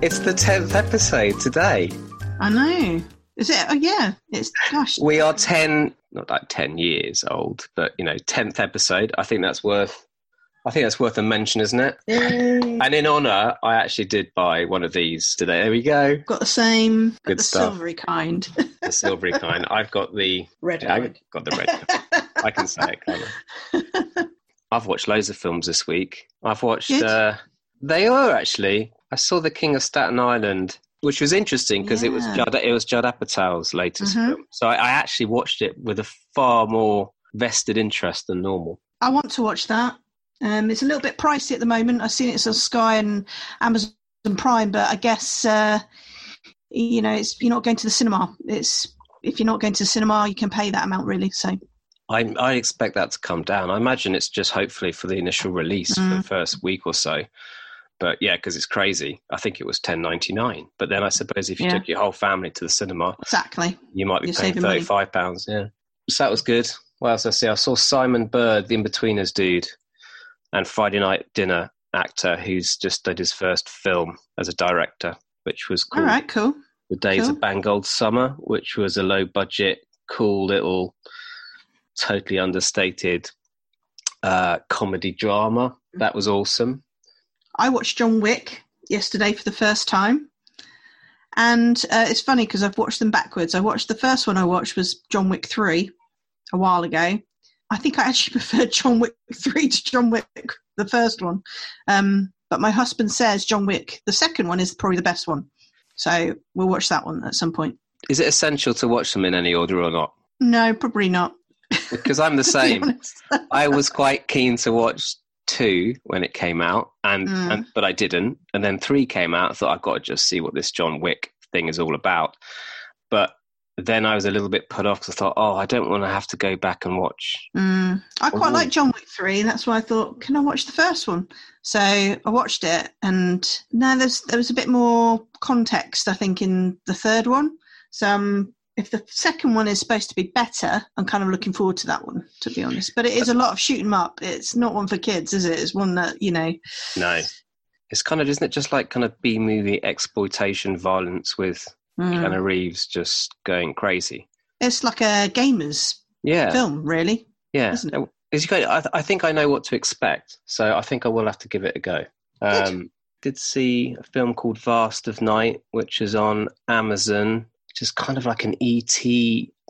It's the 10th episode today. I know. Is it? Oh, yeah. It's, gosh. We are 10, not like 10 years old, but, you know, 10th episode. I think that's worth. I think that's worth a mention, isn't it? Yay. And in honour, I actually did buy one of these today. There we go, Got the same, Good the stuff. silvery kind. the silvery kind. I've got the Red yeah. I've got the red. I can say it, can't I? I've watched loads of films this week. I've watched. Uh, they are actually. I saw The King of Staten Island, which was interesting because it was Yeah. Judd. It was Judd Apatow's latest Mhm. film. So I, I actually watched it with a far more vested interest than normal. I want to watch that. Um, it's a little bit pricey at the moment. I've seen it's on Sky and Amazon Prime, but I guess uh, you know it's you're not going to the cinema. It's if you're not going to the cinema, you can pay that amount really. So I, I expect that to come down. I imagine it's just hopefully for the initial release for the Mm. first week or so. But yeah, because it's crazy. I think it was ten ninety nine. But then I suppose if you Yeah. took your whole family to the cinema, exactly. you might be You're paying thirty five pounds. Yeah, so that was good. Well, else I see? I saw Simon Bird, the Inbetweeners dude, and Friday Night Dinner actor, who's just did his first film as a director, which was All called right, cool. The Days cool. of Bagnold Summer, which was a low budget, cool little, totally understated uh, comedy drama. That was awesome. I watched John Wick yesterday for the first time. And uh, it's funny because I've watched them backwards. I watched the first one I watched was John Wick 3 a while ago. I think I actually preferred John Wick 3 to John Wick, the first one. Um, but my husband says John Wick, the second one, is probably the best one. So we'll watch that one at some point. Is it essential to watch them in any order or not? No, probably not. Because I'm the same. I was quite keen to watch two when it came out, and, Mm. and but I didn't. And then three came out. I thought I've got to just see what this John Wick thing is all about. But then I was a little bit put off because I thought, oh, I don't want to have to go back and watch. Mm, I quite Ooh. like John Wick 3, and that's why I thought, can I watch the first one? So I watched it, and now there's there was a bit more context, I think, in the third one. So um, if the second one is supposed to be better, I'm kind of looking forward to that one, to be honest. But it is a lot of shooting up. It's not one for kids, is it? It's one that you know. No, it's kind of isn't it just like kind of B movie exploitation violence with mm, Keanu Reeves just going crazy. It's like a gamer's Yeah, film, really. yeah. isn't it? Is you go- I, I think I know what to expect, so I think I will have to give it a go. Um, did see a film called Vast of Night, which is on Amazon, is kind of like an ET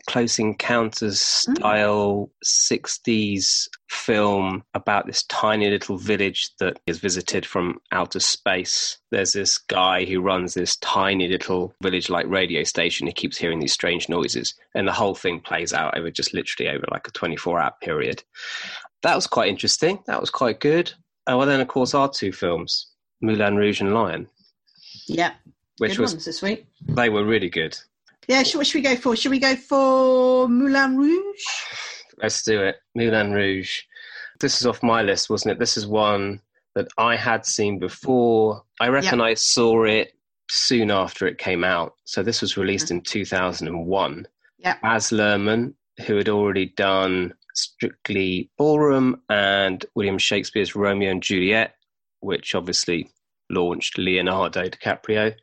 Close Encounters hmm. style 60s film about this tiny little village that is visited from outer space. There's this guy who runs this tiny little village like radio station. He keeps hearing these strange noises, and the whole thing plays out over just literally over like a 24 hour period. That was quite interesting. That was quite good. Oh, well, then, of course, our two films, Moulin Rouge and Lion, Yeah, which good was ones this week. they were really good. Yeah, should, what should we go for? Should we go for Moulin Rouge? Let's do it. Moulin Rouge. This is off my list, wasn't it? This is one that I had seen before. I reckon I saw it soon after it came out. So this was released mm. in 2001. Yeah. Baz Luhrmann, who had already done Strictly Ballroom and William Shakespeare's Romeo and Juliet, which obviously launched Leonardo DiCaprio.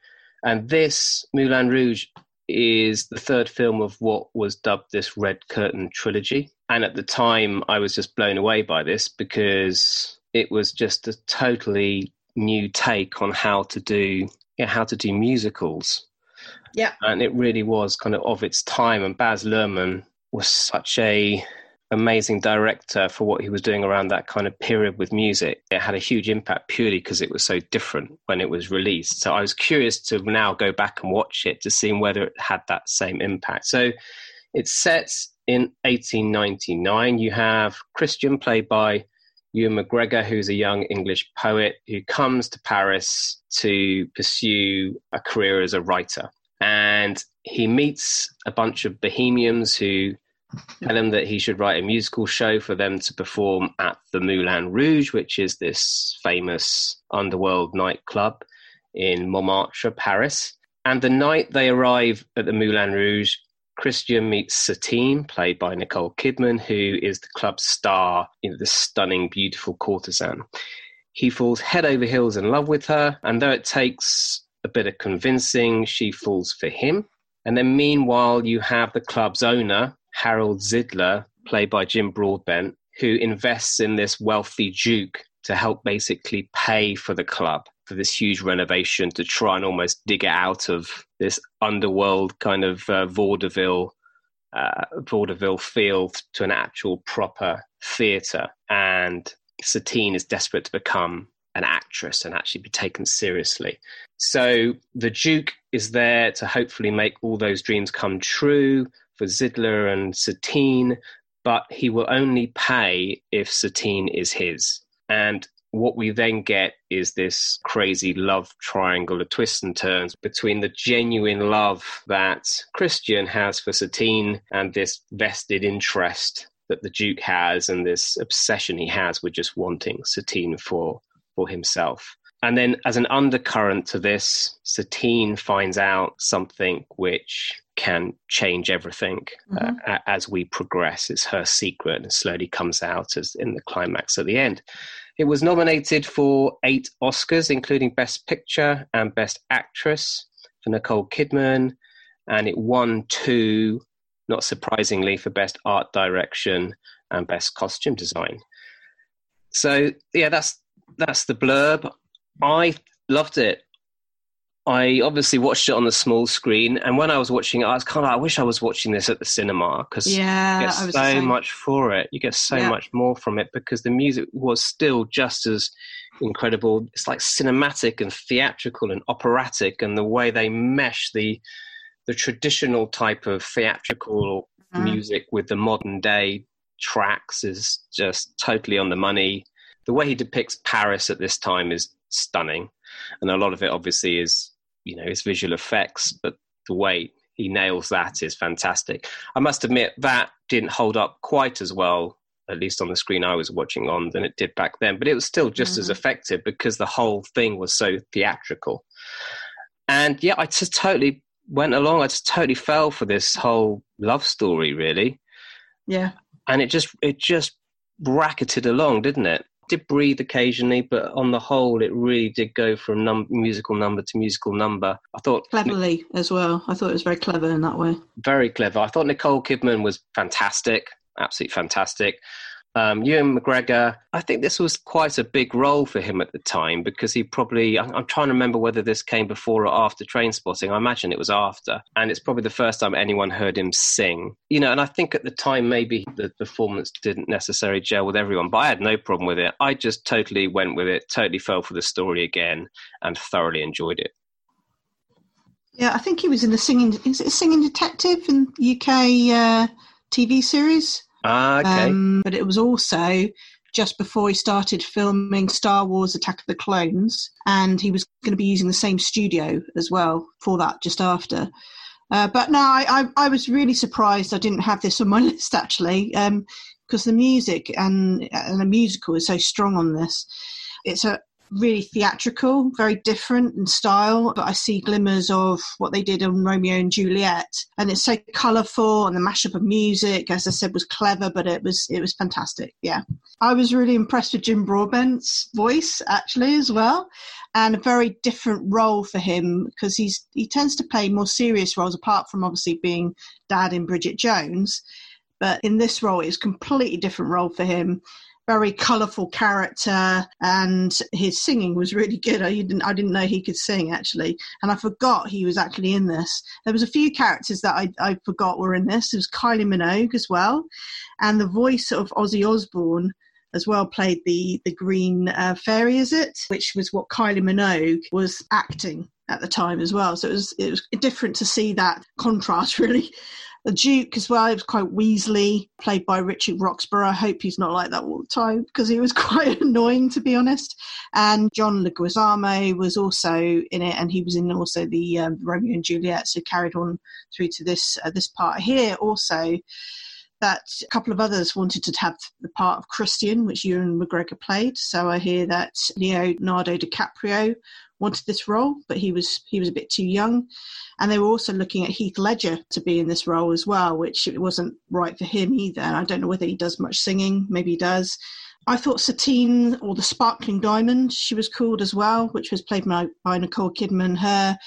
And this, Moulin Rouge, is the third film of what was dubbed this Red Curtain trilogy. And at the time, I was just blown away by this because it was just a totally new take on how to do yeah, how to do musicals. Yeah. And it really was kind of of its time. And Baz Luhrmann was such a amazing director for what he was doing around that kind of period with music. It had a huge impact purely because it was so different when it was released. So I was curious to now go back and watch it to see whether it had that same impact. So it sets in 1899. You have Christian, played by Ewan McGregor, who's a young English poet who comes to Paris to pursue a career as a writer. And he meets a bunch of bohemians who tell him that he should write a musical show for them to perform at the Moulin Rouge, which is this famous underworld nightclub in Montmartre, Paris. And the night they arrive at the Moulin Rouge, Christian meets Satine, played by Nicole Kidman, who is the club's star, you know, the stunning, beautiful courtesan. He falls head over heels in love with her, and though it takes a bit of convincing, she falls for him. And then meanwhile, you have the club's owner, Harold Zidler, played by Jim Broadbent, who invests in this wealthy Duke to help basically pay for the club for this huge renovation to try and almost dig it out of this underworld kind of uh, vaudeville uh, vaudeville feel to an actual proper theatre. And Satine is desperate to become an actress and actually be taken seriously. So the Duke is there to hopefully make all those dreams come true for Zidler and Satine, but he will only pay if Satine is his. And what we then get is this crazy love triangle of twists and turns between the genuine love that Christian has for Satine and this vested interest that the Duke has and this obsession he has with just wanting Satine for for himself. And then, as an undercurrent to this, Satine finds out something which can change everything uh, mm-hmm. uh, as we progress. It's her secret and slowly comes out as in the climax at the end. It was nominated for eight Oscars, including Best Picture and Best Actress for Nicole Kidman, and it won two, not surprisingly, for Best Art Direction and Best Costume Design. So yeah, that's that's the blurb. I loved it. I obviously watched it on the small screen, and when I was watching it, I was kind of, I wish I was watching this at the cinema because yeah, you get so much for it. You get so yeah. much more from it because the music was still just as incredible. It's like cinematic and theatrical and operatic, and the way they mesh the the traditional type of theatrical mm. music with the modern day tracks is just totally on the money the way he depicts Paris at this time is stunning, and a lot of it obviously is you know his visual effects, but the way he nails that is fantastic. I must admit that didn't hold up quite as well, at least on the screen I was watching on, than it did back then. But it was still just mm. as effective because the whole thing was so theatrical. And yeah, I just totally went along. I just totally fell for this whole love story, really. Yeah. And it just it just bracketed along, didn't it? Did breathe occasionally, but on the whole, it really did go from num- musical number to musical number. I thought cleverly as well. I thought it was very clever in that way. Very clever. I thought Nicole Kidman was fantastic, absolutely fantastic. Um, Ewan McGregor, I think this was quite a big role for him at the time because he probably, I'm, trying to remember whether this came before or after Trainspotting. I imagine it was after. And it's probably the first time anyone heard him sing. You know, and I think at the time maybe the performance didn't necessarily gel with everyone, but I had no problem with it. I just totally went with it, totally fell for the story again, and thoroughly enjoyed it. Yeah, I think he was in the singing, is it a singing detective in UK uh, TV series? Ah, okay. Um, but it was also just before he started filming Star Wars Attack of the Clones, and he was going to be using the same studio as well for that just after. Uh, but no, I, I, I, was really surprised I didn't have this on my list actually, because um, the music and, and the musical is so strong on this. It's a really theatrical, very different in style, but I see glimmers of what they did on Romeo and Juliet. And it's so colourful and the mashup of music, as I said, was clever, but it was it was fantastic. Yeah. I was really impressed with Jim Broadbent's voice actually as well. And a very different role for him because he's he tends to play more serious roles apart from obviously being dad in Bridget Jones. But in this role, it's a completely different role for him very colourful character, and his singing was really good. I didn't, I didn't know he could sing actually, and I forgot he was actually in this. There was a few characters that I, I forgot were in this. There was Kylie Minogue as well, and the voice of Ozzy Osbourne as well played the the Green uh, Fairy, is it? Which was what Kylie Minogue was acting at the time as well. So it was it was different to see that contrast really. The Duke as well, he was quite Weasley, played by Richard Roxburgh. I hope he's not like that all the time because he was quite annoying, to be honest. And John Leguizamo was also in it, and he was in also the um, Romeo and Juliet, so carried on through to this uh, this part here also that a couple of others wanted to have the part of Christian, which Ewan McGregor played. So I hear that Leonardo DiCaprio wanted this role, but he was he was a bit too young. And they were also looking at Heath Ledger to be in this role as well, which wasn't right for him either. And I don't know whether he does much singing, maybe he does. I thought Satine or the Sparkling Diamond, she was called as well, which was played by, by Nicole Kidman. Her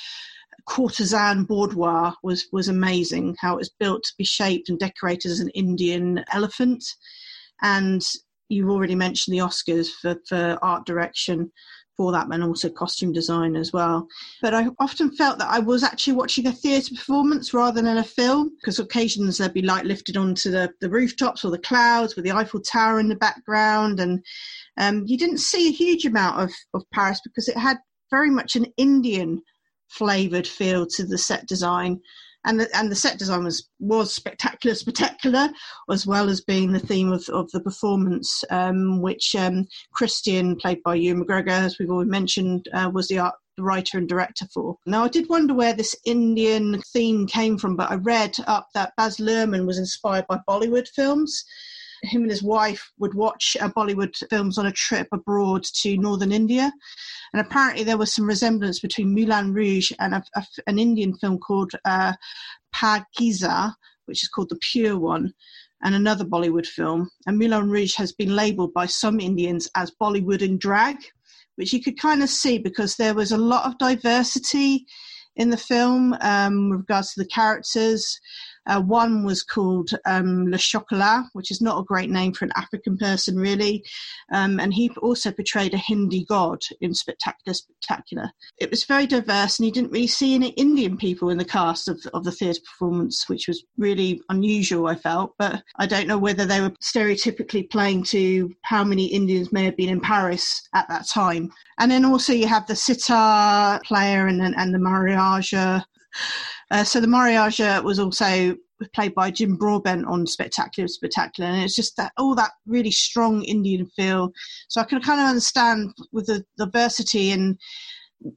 courtesan boudoir was was amazing. How it was built to be shaped and decorated as an Indian elephant, and you've already mentioned the Oscars for, for art direction for that and also costume design as well. But I often felt that I was actually watching a theatre performance rather than a film because occasions there'd be light lifted onto the, the rooftops or the clouds with the Eiffel Tower in the background. And um, you didn't see a huge amount of, of Paris because it had very much an Indian flavoured feel to the set design and the, and the set design was was spectacular, spectacular, as well as being the theme of, of the performance, um, which um, Christian, played by Ewan McGregor, as we've already mentioned, uh, was the art the writer and director for. Now, I did wonder where this Indian theme came from, but I read up that Baz Luhrmann was inspired by Bollywood films him and his wife would watch uh, Bollywood films on a trip abroad to northern India. And apparently, there was some resemblance between Moulin Rouge and a, a, an Indian film called uh, Pakeezah, which is called The Pure One, and another Bollywood film. And Moulin Rouge has been labeled by some Indians as Bollywood in drag, which you could kind of see because there was a lot of diversity in the film um, with regards to the characters. Uh, one was called um, Le Chocolat, which is not a great name for an African person, really. Um, and he also portrayed a Hindi god in Spectacular Spectacular. It was very diverse, and he didn't really see any Indian people in the cast of, of the theatre performance, which was really unusual, I felt. But I don't know whether they were stereotypically playing to how many Indians may have been in Paris at that time. And then also you have the sitar player and, and the maharajah uh, so the Maharajah was also played by Jim Broadbent on Spectacular Spectacular, and it's just that all that really strong Indian feel. So I can kind of understand with the, the diversity and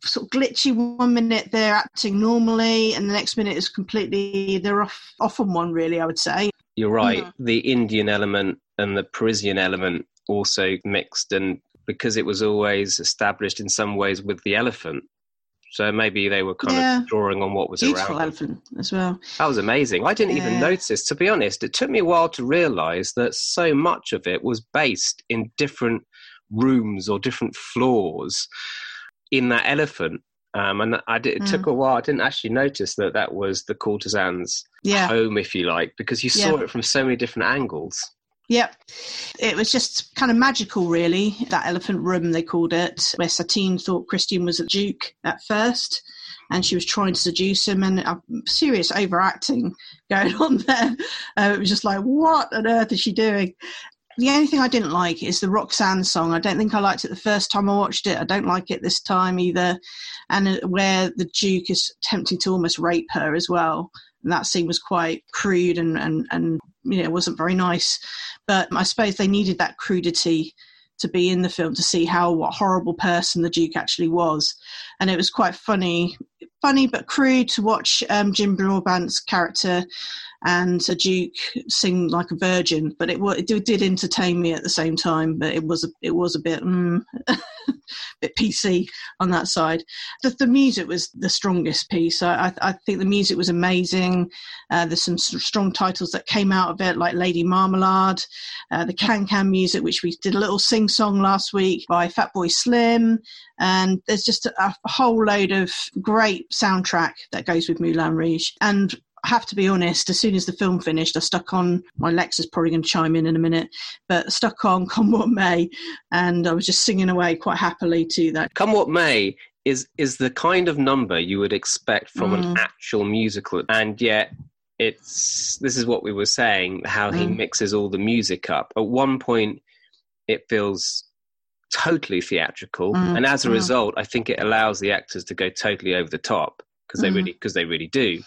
sort of glitchy one minute they're acting normally, and the next minute is completely they're off off on one. Really, I would say. You're right. Mm-hmm. The Indian element and the Parisian element also mixed, and because it was always established in some ways with the elephant so maybe they were kind yeah. of drawing on what was Beautiful around. elephant as well. That was amazing. I didn't yeah. even notice, to be honest. It took me a while to realise that so much of it was based in different rooms or different floors in that elephant. Um, and I did, it mm. took a while. I didn't actually notice that that was the courtesan's yeah. home, if you like, because you saw it from so many different angles. Yep. It was just kind of magical, really. That elephant room, they called it, where Satine thought Christian was a duke at first and she was trying to seduce him and uh, serious overacting going on there. Uh, it was just like, what on earth is she doing? The only thing I didn't like is the Roxanne song. I don't think I liked it the first time I watched it. I don't like it this time either. And uh, where the Duke is attempting to almost rape her as well. And that scene was quite crude and, and, and you know, wasn't very nice. But I suppose they needed that crudity to be in the film to see how what horrible person the Duke actually was, and it was quite funny, funny but crude to watch um, Jim Broadbent's character and a Duke sing like a virgin. But it, it did entertain me at the same time. But it was a, it was a bit mm, bit PC on that side. The, the music was the strongest piece. I, I, I think the music was amazing. Uh, there's some strong titles that came out of it, like Lady Marmalade, uh, the Can Can music, which we did a little sing song last week by Fatboy Slim. And there's just a, a whole load of great soundtrack that goes with Moulin Rouge. And I have to be honest, as soon as the film finished, I stuck on my Lexa's probably going to chime in in a minute, but stuck on Come What May, and I was just singing away quite happily to that. Come What May is is the kind of number you would expect from mm. an actual musical, and yet it's this is what we were saying how mm. he mixes all the music up. At one point, it feels totally theatrical, mm. and as a mm. result, I think it allows the actors to go totally over the top because they mm. really because they really do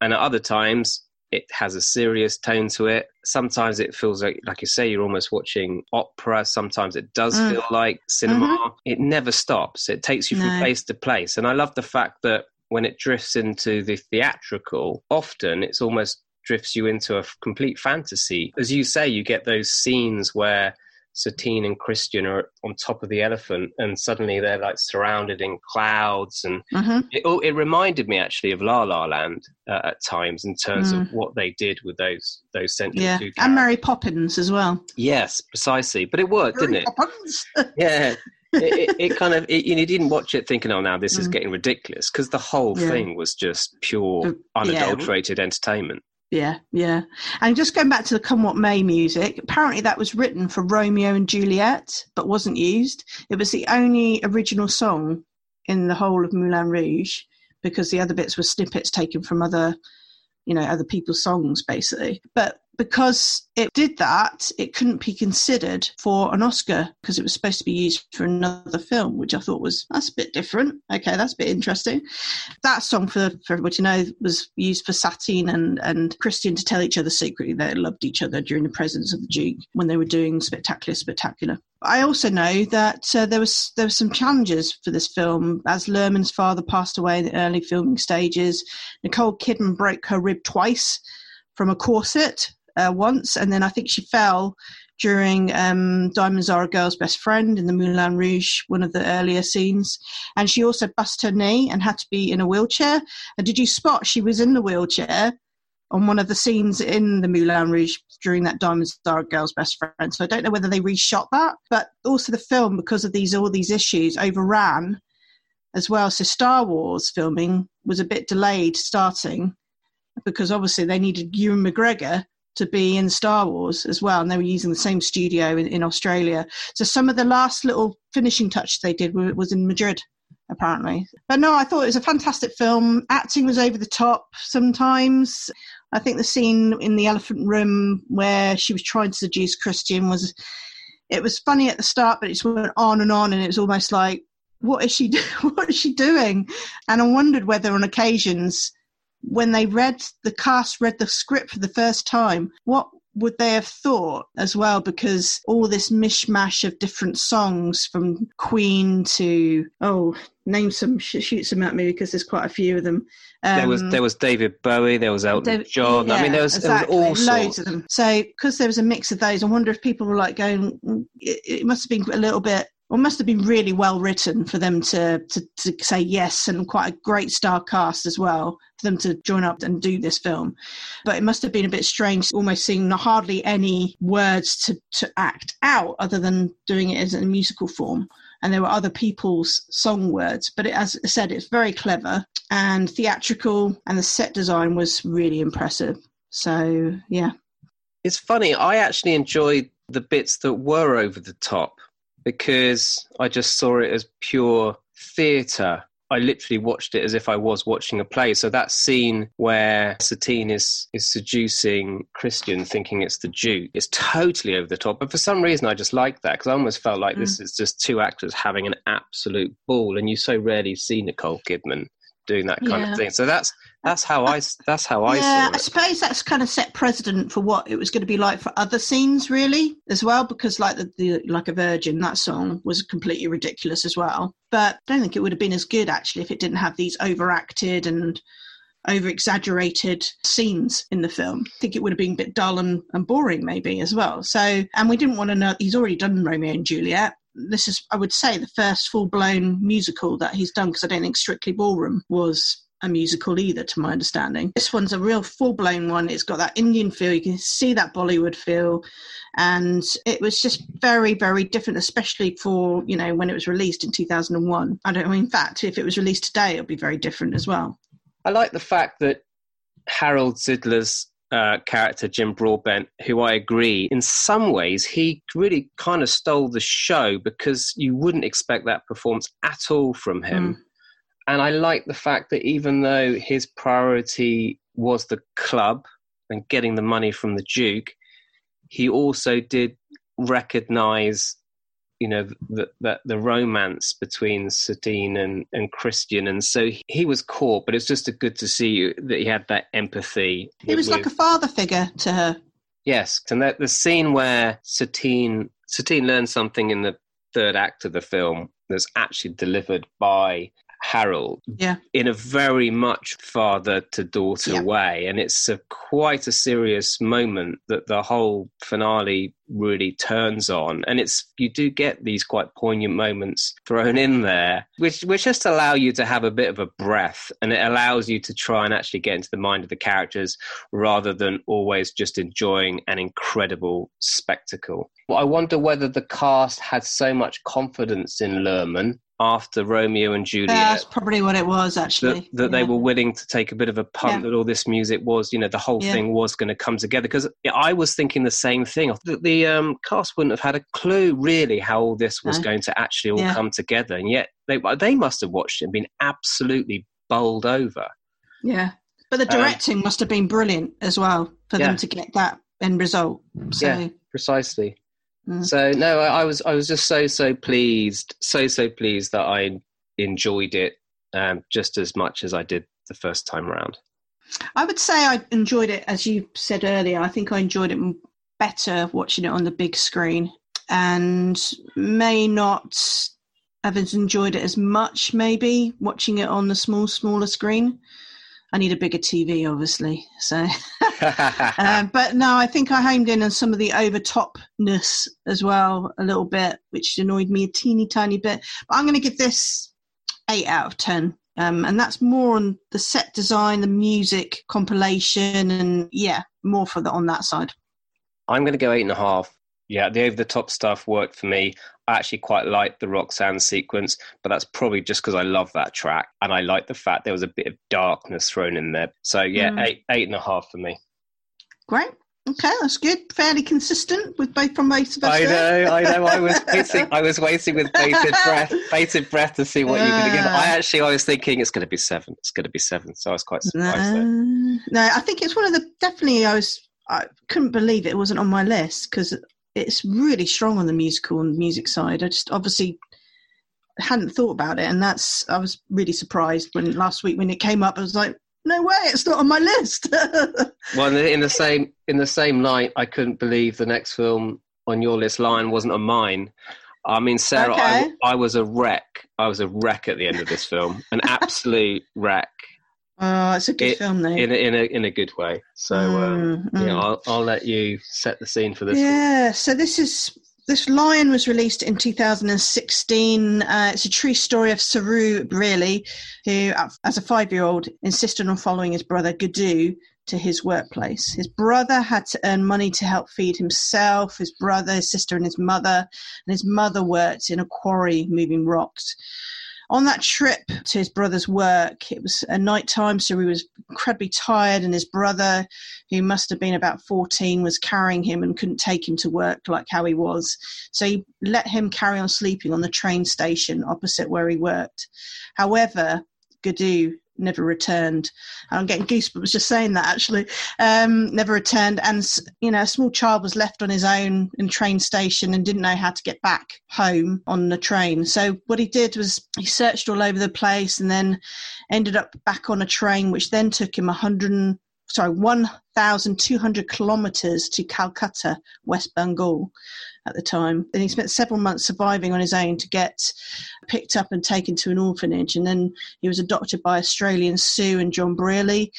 and at other times it has a serious tone to it. Sometimes it feels like, like you say, you're almost watching opera. Sometimes it does mm. feel like cinema. Mm-hmm. It never stops. It takes you no. from place to place. And I love the fact that when it drifts into the theatrical, often it's almost drifts you into a complete fantasy. As you say, you get those scenes where Satine and Christian are on top of the elephant, and suddenly they're like surrounded in clouds, and hmm it, oh, it reminded me actually of La La Land uh, at times in terms of what they did with those those central Yeah, two and. Mary Poppins as well. Yes, precisely. But it worked, didn't Mary it? Poppins. Yeah. it, it, it kind of it, you, know, you didn't watch it thinking, "Oh, now this is Mm. getting ridiculous," because the whole Yeah. thing was just pure, yeah. unadulterated entertainment. Yeah, yeah. And just going back to the Come What May music, apparently that was written for Romeo and Juliet, but wasn't used. It was the only original song in the whole of Moulin Rouge because the other bits were snippets taken from other, you know, other people's songs, basically. But because it did that, it couldn't be considered for an Oscar because it was supposed to be used for another film, which I thought was that's a bit different. Okay, that's a bit interesting. That song, for, for everybody to know, was used for Satine and, and Christian to tell each other secretly they loved each other during the presence of the Duke when they were doing Spectacular Spectacular. I also know that uh, there was there were some challenges for this film as Luhrmann's father passed away in the early filming stages. Nicole Kidman broke her rib twice from a corset uh, once, and then I think she fell during um, Diamonds Are a Girl's Best Friend in the Moulin Rouge, one of the earlier scenes. And she also bust her knee and had to be in a wheelchair. And did you spot she was in the wheelchair on one of the scenes in the Moulin Rouge during that Diamonds Are a Girl's Best Friend? So I don't know whether they reshot that, but also the film, because of these all these issues, overran as well. So Star Wars filming was a bit delayed starting because obviously they needed Ewan McGregor to be in Star Wars as well, and they were using the same studio in, in Australia. So some of the last little finishing touch they did was in Madrid, apparently. But no, I thought it was a fantastic film. Acting was over the top sometimes. I think the scene in the elephant room where she was trying to seduce Christian was it was funny at the start, but it just went on and on, and it was almost like, what is she do- what is she doing? And I wondered whether on occasions when they read the cast read the script for the first time, what would they have thought as well? Because all this mishmash of different songs from Queen to oh, name some, sh- shoot some at me because there's quite a few of them. Um, there was there was David Bowie, there was Elton David- John. I mean, there was, exactly. there was all loads sorts. of them. So because there was a mix of those, I wonder if people were like going, "Mm, it, it must have been a little bit. Or must have been really well written for them to, to, to say yes, and quite a great star cast as well for them to join up and do this film. But it must have been a bit strange, almost seeing hardly any words to, to act out other than doing it as a musical form. And there were other people's song words, but it, as I said, it's very clever and theatrical, and the set design was really impressive. So yeah, It's funny. I actually enjoyed the bits that were over the top because I just saw it as pure theatre. I literally watched it as if I was watching a play. So that scene where Satine is is seducing Christian, thinking it's the Duke, is totally over the top. But for some reason, I just liked that because I almost felt like this mm. is just two actors having an absolute ball, and you so rarely see Nicole Kidman doing that kind Yeah. of thing. So that's that's how I that's how I yeah, I suppose that's kind of set precedent for what it was going to be like for other scenes, really, as well. Because like the, the like a Virgin, that song was completely ridiculous as well. But I don't think it would have been as good actually if it didn't have these overacted and over exaggerated scenes in the film. I think it would have been a bit dull and, and boring maybe as well. So and we didn't want to know he's already done Romeo and Juliet. This is, I would say, the first full blown musical that he's done because I don't think Strictly Ballroom was a musical either, to my understanding. This one's a real full blown one. It's got that Indian feel. You can see that Bollywood feel. And it was just very, very different, especially for, you know, when it was released in 2001. I don't know, in fact, if it was released today, it would be very different as well. I like the fact that Harold Zidler's uh, character, Jim Broadbent, who I agree, in some ways, he really kind of stole the show because you wouldn't expect that performance at all from him. Mm. And I like the fact that even though his priority was the club and getting the money from the Duke, he also did recognize you know the, the the romance between Satine and and Christian, and so he was caught. But it's just a good to see that he had that empathy. He was like a father figure to her. yes, and that the scene where Satine Satine learns something in the third act of the film that's actually delivered by Harold Yeah. in a very much father to daughter Yeah. way. And it's a, quite a serious moment that the whole finale really turns on. And it's you do get these quite poignant moments thrown in there, which which just allow you to have a bit of a breath and it allows you to try and actually get into the mind of the characters rather than always just enjoying an incredible spectacle. Well, I wonder whether the cast had so much confidence in Luhrmann after Romeo and Juliet That's probably what it was, actually. that, that they were willing to take a bit of a punt Yeah. that all this music was, you know, the whole Yeah. thing was going to come together. Because I was thinking the same thing. The, the um, cast wouldn't have had a clue really how all this was No. going to actually all Yeah. come together, and yet they they must have watched it and been absolutely bowled over. Yeah. But the Um, directing must have been brilliant as well for Yeah. them to get that end result. So, Yeah. Precisely. Mm. So no, I, I was I was just so so pleased, so so pleased that I enjoyed it um, just as much as I did the first time around. I would say I enjoyed it, as you said earlier. I think I enjoyed it better watching it on the big screen and may not have enjoyed it as much, maybe, watching it on the small, smaller screen. I need a bigger TV, obviously. So, um, but no, I think I homed in on some of the overtopness as well, a little bit, which annoyed me a teeny tiny bit. But I'm going to give this eight out of ten. Um, and that's more on the set design, the music compilation, and yeah, more for the on that side. I'm going to go eight and a half. Yeah, the over the top stuff worked for me. I actually quite liked the Roxanne sequence, but that's probably just because I love that track and I like the fact there was a bit of darkness thrown in there. So yeah, Mm. eight eight and a half for me. Great. Okay, that's good. Fairly consistent with both from both of us. I know, I know. I was waiting. I was waiting with bated breath, bated breath to see what you're going to give. I actually, I was thinking it's going to be seven. It's going to be seven. So I was quite surprised. there. No, no, I think it's one of the definitely. I was I couldn't believe it wasn't on my list because it's really strong on the musical and music side. I just obviously hadn't thought about it, and that's I was really surprised when last week when it came up. I was like, no way, it's not on my list. Well, in the- same in the same light, I couldn't believe the next film on your list, Lion, wasn't on mine. I mean, Sarah, I, Okay. I was a wreck. I was a wreck at the end of this film, an absolute wreck oh, it's a good It- film though. in a, in a in a good way. So, um, Mm, mm. yeah, I'll, I'll let you set the scene for this. one. Yeah, so this is this Lion was released in 2016. Uh, it's a true story of Saroo really, who, uh, as a five-year-old, insisted on following his brother Guddu to his workplace. His brother had to earn money to help feed himself, his brother, his sister, and his mother. And his mother worked in a quarry moving rocks. On that trip to his brother's work, it was a night time, so he was incredibly tired, and his brother, who must have been about 14, was carrying him and couldn't take him to work like how he was. So he let him carry on sleeping on the train station opposite where he worked. However, Guddu never returned. I'm getting goosebumps just saying that actually. Um, never returned, and you know, a small child was left on his own in train station and didn't know how to get back home on the train. So what he did was he searched all over the place and then ended up back on a train, which then took him 100. Sorry, 1,200 kilometers to Calcutta, West Bengal at the time. And he spent several months surviving on his own to get picked up and taken to an orphanage. And then he was adopted by Australian Sue and John Brierley.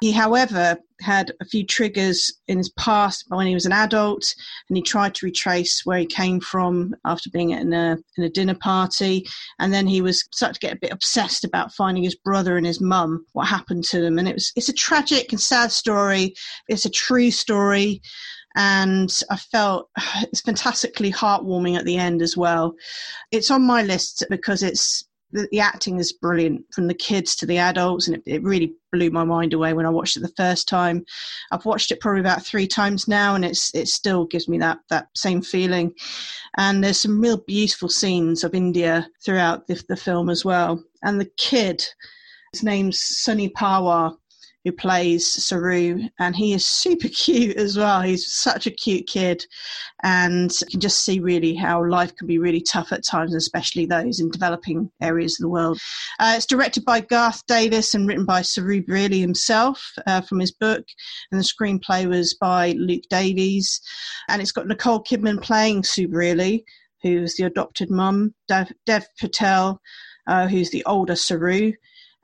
He, however, had a few triggers in his past when he was an adult, and he tried to retrace where he came from after being in a, in a dinner party. And then he was started to get a bit obsessed about finding his brother and his mum, what happened to them. And it was it's a tragic and sad story. It's a true story and I felt it's fantastically heartwarming at the end as well. It's on my list because it's the, the acting is brilliant from the kids to the adults, and it, it really blew my mind away when I watched it the first time. I've watched it probably about three times now, and it's it still gives me that that same feeling. And there's some real beautiful scenes of India throughout the, the film as well. And the kid, his name's Sunny Pawar who plays Saroo, and he is super cute as well. He's such a cute kid, and you can just see really how life can be really tough at times, especially those in developing areas of the world. Uh, it's directed by Garth Davis and written by Saroo Brierley himself uh, from his book, and the screenplay was by Luke Davies, and it's got Nicole Kidman playing Sue Brierley, who's the adopted mum, Dev, Dev Patel uh, who's the older Saroo.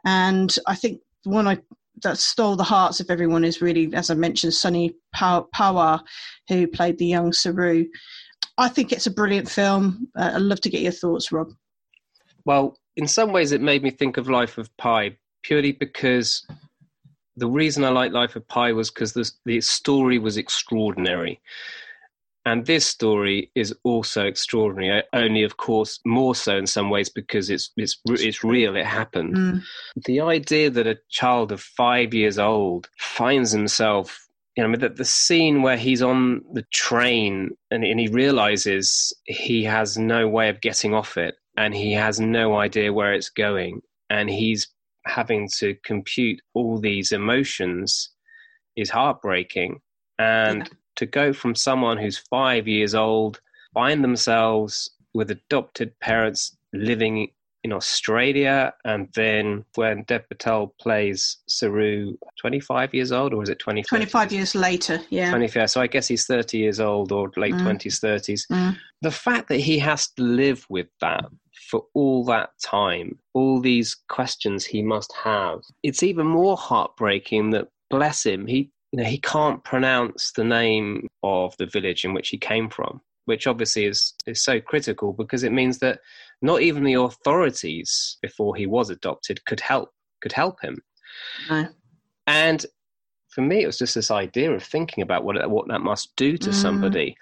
And I think the one I that stole the hearts of everyone is really, as I mentioned, Sunny Pawar, who played the young Saroo. I think it's a brilliant film. Uh, I'd love to get your thoughts, Rob. Well, in some ways, it made me think of Life of Pi purely because the reason I like Life of Pi was because the, the story was extraordinary. And this story is also extraordinary. Only, of course, more so in some ways because it's it's it's real. It happened. Mm. The idea that a child of five years old finds himself, you know, the, the scene where he's on the train and, and he realizes he has no way of getting off it, and he has no idea where it's going, and he's having to compute all these emotions is heartbreaking. And yeah to go from someone who's five years old, find themselves with adopted parents living in Australia, and then when Dev Patel plays Saroo, 25 years old, or is it 20? 25 years later, yeah. 25, so I guess he's 30 years old or late mm. 20s, 30s. Mm. The fact that he has to live with that for all that time, all these questions he must have, it's even more heartbreaking that, bless him, he you know, he can't pronounce the name of the village in which he came from, which obviously is, is so critical because it means that not even the authorities before he was adopted could help could help him. No. And for me, it was just this idea of thinking about what what that must do to mm. somebody,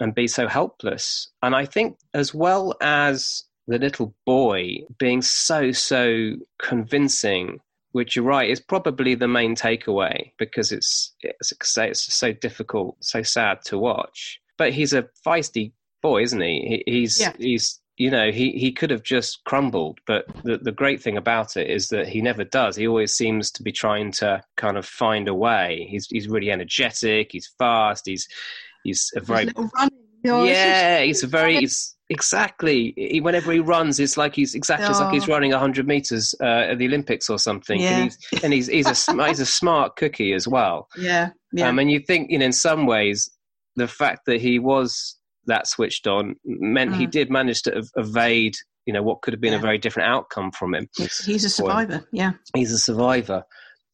and be so helpless. And I think, as well as the little boy being so so convincing which you're right is probably the main takeaway because it's it's, it's so difficult, so sad to watch. But he's a feisty boy, isn't he? he he's yeah. he's you know he he could have just crumbled, but the the great thing about it is that he never does. He always seems to be trying to kind of find a way. He's he's really energetic. He's fast. He's he's a very yeah. He's a very he's Exactly. He, whenever he runs, it's like he's exactly oh. like he's oh. running hundred meters uh, at the Olympics or something. Yeah. And he's and he's, he's a he's a smart cookie as well. Yeah. Yeah. Um, and you think, you know, in some ways, the fact that he was that switched on meant mm. he did manage to evade, you know, what could have been yeah. a very different outcome from him. He's, he's a survivor. Yeah. He's a survivor.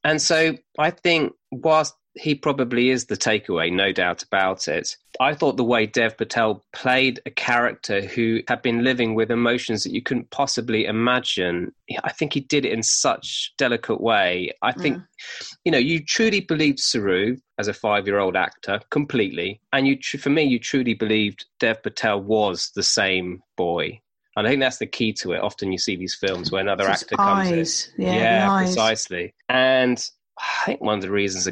And so I think whilst he probably is the takeaway, no doubt about it. I thought the way Dev Patel played a character who had been living with emotions that you couldn't possibly imagine, I think he did it in such delicate way. I think, mm. you know, you truly believed Saroo as a five-year-old actor completely, and you, for me, you truly believed Dev Patel was the same boy. And I think that's the key to it. Often you see these films where another actor eyes. comes in. Yeah, yeah precisely. And I think one of the reasons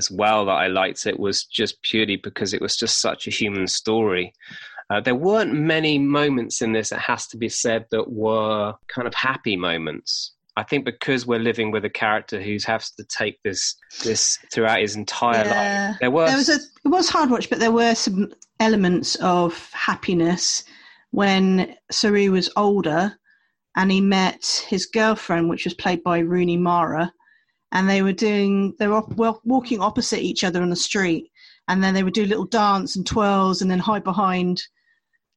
as well that I liked it was just purely because it was just such a human story. Uh, there weren't many moments in this, it has to be said, that were kind of happy moments. I think because we're living with a character who has to take this this throughout his entire yeah. life. There was there was a it was hard watch, but there were some elements of happiness when Saroo was older and he met his girlfriend, which was played by Rooney Mara, and they were doing they were walking opposite each other on the street and then they would do little dance and twirls and then hide behind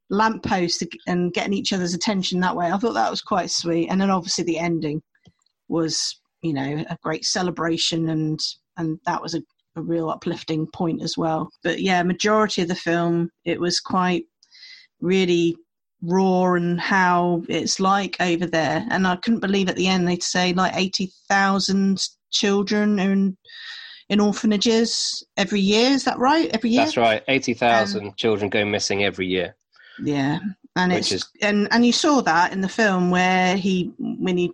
lampposts and getting each other's attention that way i thought that was quite sweet and then obviously the ending was you know a great celebration and and that was a, a real uplifting point as well but yeah majority of the film it was quite really raw and how it's like over there. And I couldn't believe at the end they'd say like 80,000 children in in orphanages every year. Is that right? Every year. That's right. Eighty thousand um, children go missing every year. Yeah, and it's is... and and you saw that in the film where he when he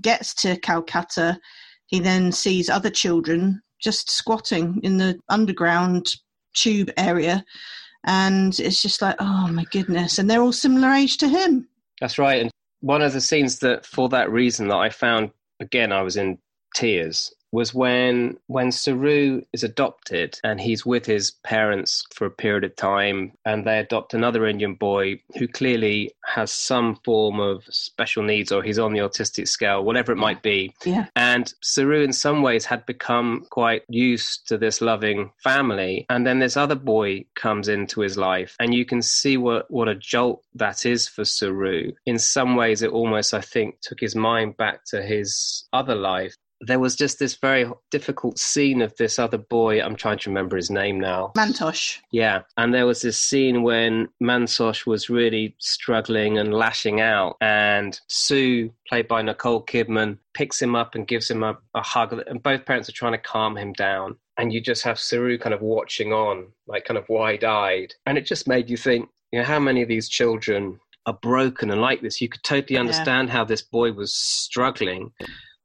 gets to Calcutta, he then sees other children just squatting in the underground tube area, and it's just like, oh my goodness, and they're all similar age to him. That's right, and one of the scenes that, for that reason, that I found again, I was in tears was when when Saroo is adopted and he's with his parents for a period of time and they adopt another Indian boy who clearly has some form of special needs or he's on the autistic scale, whatever it might be. Yeah. And Saroo in some ways had become quite used to this loving family. And then this other boy comes into his life and you can see what, what a jolt that is for Saroo. In some ways it almost I think took his mind back to his other life there was just this very difficult scene of this other boy. I'm trying to remember his name now. Mantosh. Yeah. And there was this scene when Mantosh was really struggling and lashing out. And Sue, played by Nicole Kidman, picks him up and gives him a, a hug. And both parents are trying to calm him down. And you just have Saroo kind of watching on, like kind of wide eyed. And it just made you think, you know, how many of these children are broken and like this? You could totally understand yeah. how this boy was struggling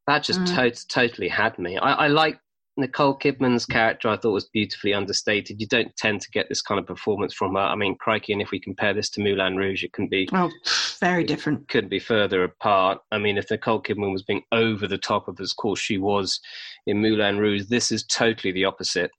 that just mm. to- totally had me. I, I like Nicole Kidman's character. I thought was beautifully understated. You don't tend to get this kind of performance from her. I mean, crikey! And if we compare this to Moulin Rouge, it couldn't be oh, very different. Couldn't be further apart. I mean, if Nicole Kidman was being over the top of, as course she was in Moulin Rouge, this is totally the opposite.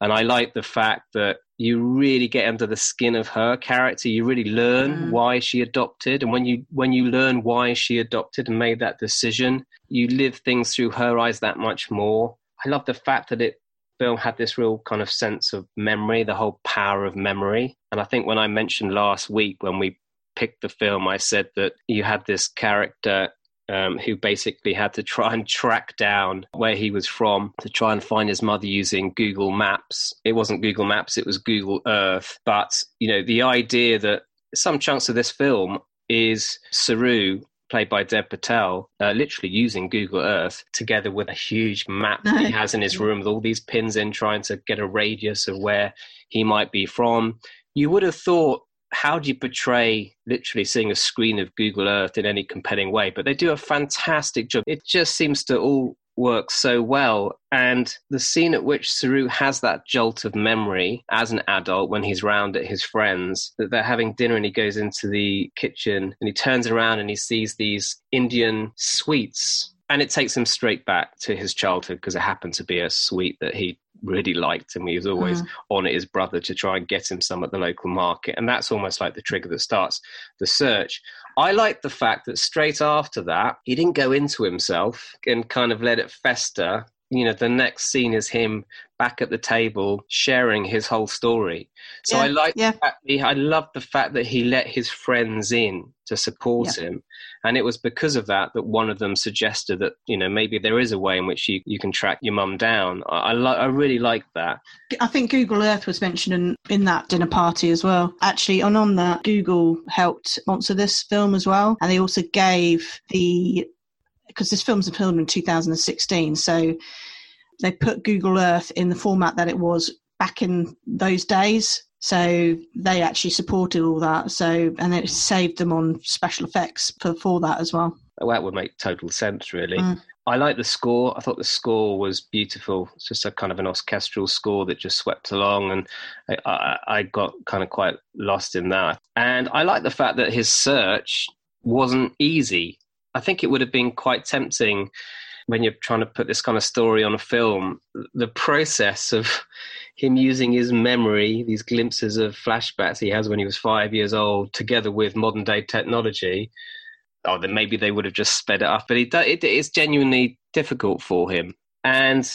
And I like the fact that you really get under the skin of her character. You really learn mm. why she adopted, and when you when you learn why she adopted and made that decision, you live things through her eyes that much more. I love the fact that it film had this real kind of sense of memory, the whole power of memory. And I think when I mentioned last week when we picked the film, I said that you had this character um, who basically had to try and track down where he was from to try and find his mother using Google Maps. It wasn't Google Maps, it was Google Earth. But, you know, the idea that some chunks of this film is Saroo played by Dev Patel, uh, literally using Google Earth together with a huge map that he has in his room with all these pins in, trying to get a radius of where he might be from. You would have thought how do you portray literally seeing a screen of Google Earth in any compelling way? But they do a fantastic job. It just seems to all work so well. And the scene at which Saroo has that jolt of memory as an adult when he's round at his friends, that they're having dinner and he goes into the kitchen and he turns around and he sees these Indian sweets and it takes him straight back to his childhood because it happened to be a sweet that he really liked and he was always mm. on at his brother to try and get him some at the local market and that's almost like the trigger that starts the search i like the fact that straight after that he didn't go into himself and kind of let it fester you know the next scene is him back at the table sharing his whole story. So yeah, i like yeah. i love the fact that he let his friends in to support yeah. him. And it was because of that that one of them suggested that you know maybe there is a way in which you, you can track your mum down. I I, li- I really like that. I think google earth was mentioned in, in that dinner party as well. Actually and on that google helped sponsor this film as well. And they also gave the because this film's filmed in 2016, so they put Google Earth in the format that it was back in those days. So they actually supported all that. So and it saved them on special effects for for that as well. Well, that would make total sense, really. Mm. I like the score. I thought the score was beautiful. It's just a kind of an orchestral score that just swept along, and I, I, I got kind of quite lost in that. And I like the fact that his search wasn't easy. I think it would have been quite tempting when you're trying to put this kind of story on a film. The process of him using his memory, these glimpses of flashbacks he has when he was five years old, together with modern day technology. Oh, then maybe they would have just sped it up, but it, it, it's genuinely difficult for him. And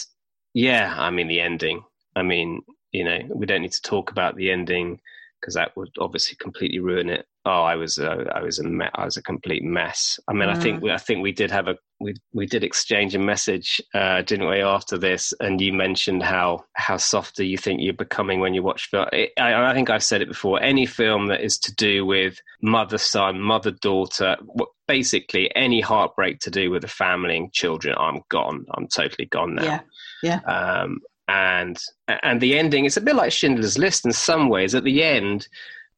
yeah, I mean, the ending. I mean, you know, we don't need to talk about the ending because that would obviously completely ruin it. Oh, I was uh, I was a me- I was a complete mess. I mean, mm. I think mm. we, I think we did have a we we did exchange a message, uh, didn't we, after this? And you mentioned how how softer you think you're becoming when you watch film. I, I think I've said it before. Any film that is to do with mother son, mother daughter, basically any heartbreak to do with a family and children, I'm gone. I'm totally gone now. Yeah. Yeah. Um, and and the ending it's a bit like Schindler's List in some ways. At the end,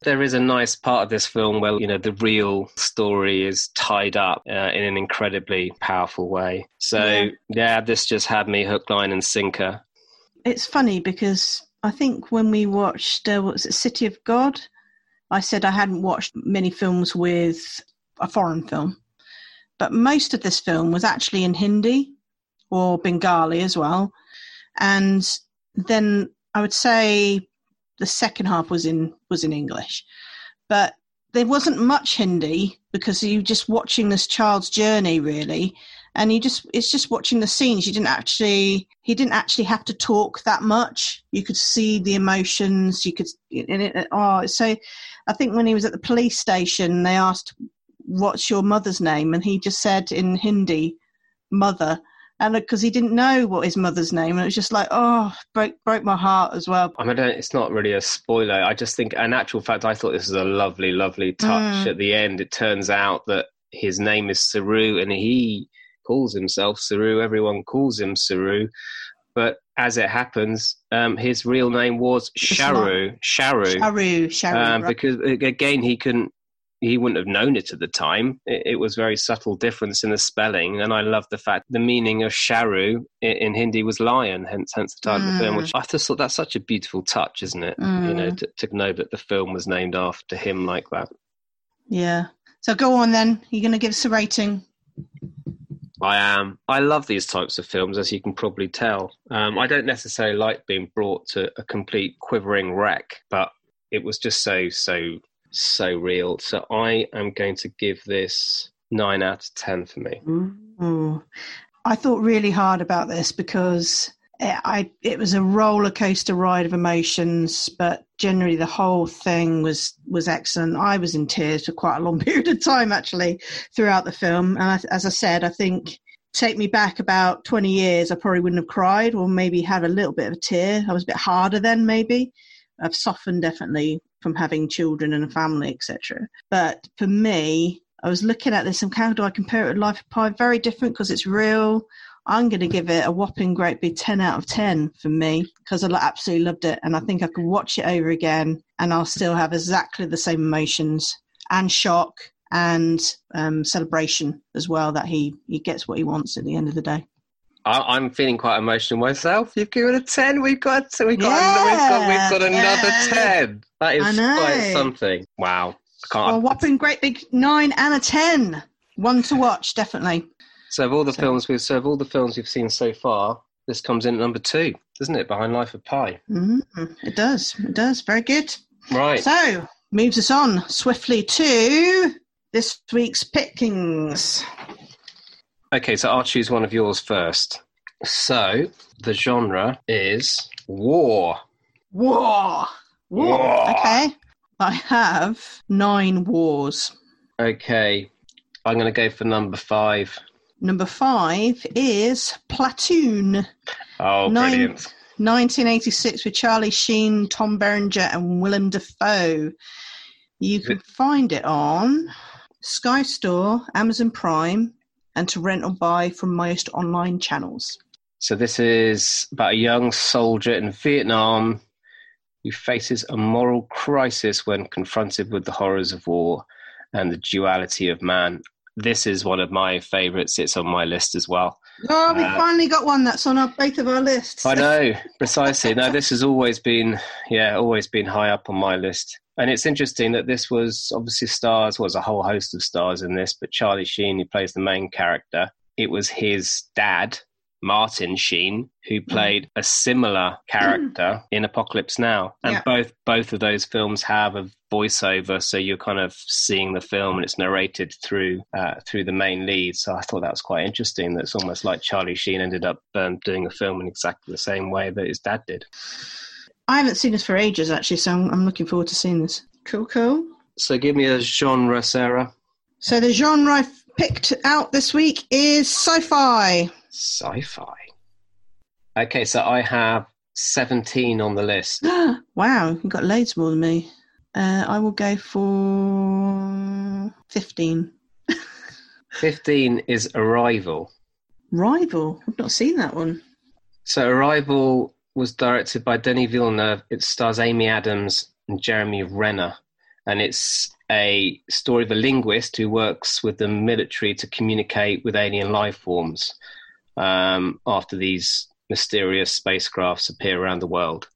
there is a nice part of this film where you know the real story is tied up uh, in an incredibly powerful way. So yeah. yeah, this just had me hook, line, and sinker. It's funny because I think when we watched uh, was it, City of God, I said I hadn't watched many films with a foreign film, but most of this film was actually in Hindi or Bengali as well. And then I would say the second half was in was in English, but there wasn't much Hindi because you're just watching this child's journey really, and you just it's just watching the scenes. You didn't actually he didn't actually have to talk that much. You could see the emotions. You could and it, oh so I think when he was at the police station, they asked, "What's your mother's name?" and he just said in Hindi, "Mother." And because he didn't know what his mother's name, and it was just like, oh, broke broke my heart as well. I mean, it's not really a spoiler. I just think, in actual fact, I thought this was a lovely, lovely touch. Mm. At the end, it turns out that his name is Saroo, and he calls himself Saroo. Everyone calls him Saroo, but as it happens, um, his real name was Sheru. Sheru. Sheru. Sheru. Um, right. Because again, he couldn't he wouldn't have known it at the time. It, it, was very subtle difference in the spelling, and I love the fact the meaning of sheru in, in Hindi was lion, hence hence the title mm. of the film. Which I just thought that's such a beautiful touch, isn't it? Mm. You know, mm. to, to know that the film was named after him like that. Yeah. So go on then. You're going to give us a rating. I am. I love these types of films, as you can probably tell. Um, I don't necessarily like being brought to a complete quivering wreck, but it was just so so so real. So I am going to give this nine out of ten for me. Ooh. I thought really hard about this because it, I it was a roller coaster ride of emotions, but generally the whole thing was was excellent. I was in tears for quite a long period of time actually throughout the film, and I, as I said, I think take me back about 20 years, I probably wouldn't have cried or maybe had a little bit of a tear. I was a bit harder then, maybe. I've softened definitely from having children and a family, etc. But for me, I was looking at this and how do I compare it with Life of Pi? Very different because it's real. I'm going to give it a whopping great big 10 out of 10 for me because I absolutely loved it. And I think I could watch it over again and I'll still have exactly the same emotions and shock and um, celebration as well that he, he gets what he wants at the end of the day. I, am feeling quite emotional myself. You've given a ten. We've got we've got yeah, we've got we've got another yeah. ten. That is quite something. Wow. I can't. A whopping great big nine and a ten. One to watch, definitely. So of all the so. films we've so of all the films we've seen so far, this comes in at number two, doesn't it? Behind Life of Pi. Mm-hmm. It does. It does. Very good. Right. So moves us on swiftly to this week's pickings. Okay, so I'll choose one of yours first. So the genre is war. War. War. war. Okay. I have nine wars. Okay. I'm going to go for number five. Number five is Platoon. Oh, Nine, brilliant. 1986 with Charlie Sheen, Tom Berenger, and Willem Dafoe. You can find it on Sky Store, Amazon Prime, and to rent or buy from most online channels. So, this is about a young soldier in Vietnam who faces a moral crisis when confronted with the horrors of war and the duality of man. This is one of my favourites. It's on my list as well. Oh, we uh, finally got one that's on our, both of our lists. I know, precisely. no, this has always been, yeah, always been high up on my list. And it's interesting that this was obviously stars, was a whole host of stars in this, but Charlie Sheen, who plays the main character, it was his dad, Martin Sheen, who mm. played a similar character in Apocalypse Now. And yeah. both both of those films have a voiceover, so you're kind of seeing the film and it's narrated through uh, through the main lead. So I thought that was quite interesting. That it's almost like Charlie Sheen ended up um, doing a film in exactly the same way that his dad did. I haven't seen this for ages, actually, so I'm, I'm looking forward to seeing this. Cool, cool. So give me a genre, Sarah. So the genre I've picked out this week is sci-fi. Sci-fi. Okay, so I have 17 on the list. wow, you've got loads more than me. Uh, I will go for 15. 15 is Arrival. Rival? I've not seen that one. So Arrival was directed by Denis Villeneuve. It stars Amy Adams and Jeremy Renner, and it's a story of a linguist who works with the military to communicate with alien life forms um, after these mysterious spacecrafts appear around the world.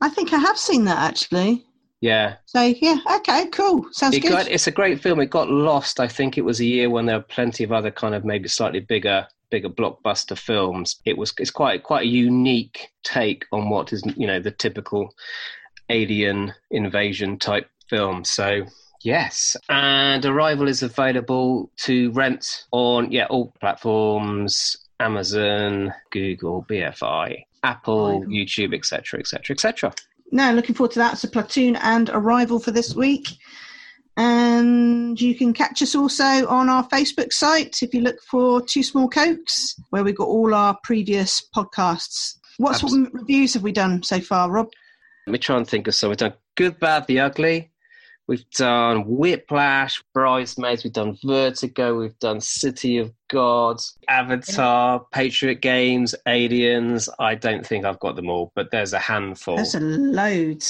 I think I have seen that actually. Yeah. So yeah, okay, cool. Sounds it good. Got, it's a great film. It got lost. I think it was a year when there were plenty of other kind of maybe slightly bigger bigger blockbuster films. It was it's quite quite a unique take on what is you know the typical alien invasion type film. So yes, and Arrival is available to rent on yeah all platforms: Amazon, Google, BFI, Apple, YouTube, etc., etc., etc. No, looking forward to that. So Platoon and Arrival for this week. And you can catch us also on our Facebook site if you look for Two Small Cokes, where we've got all our previous podcasts. What sort of reviews have we done so far, Rob? Let me try and think of some. We've done Good, Bad, the Ugly. We've done Whiplash, Bridesmaids. We've done Vertigo. We've done City of God, Avatar, Patriot Games, Aliens. I don't think I've got them all, but there's a handful. There's a load.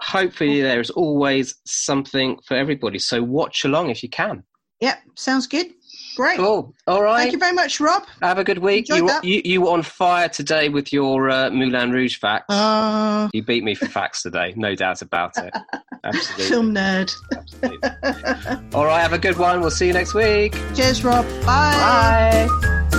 Hopefully, there is always something for everybody. So watch along if you can. Yep, sounds good. Great. Cool. All right. Thank you very much, Rob. Have a good week. You, you you were on fire today with your uh, Moulin Rouge facts. Uh, you beat me for facts today, no doubt about it. Absolutely. film nerd. Absolutely. All right. Have a good one. We'll see you next week. Cheers, Rob. Bye. Bye.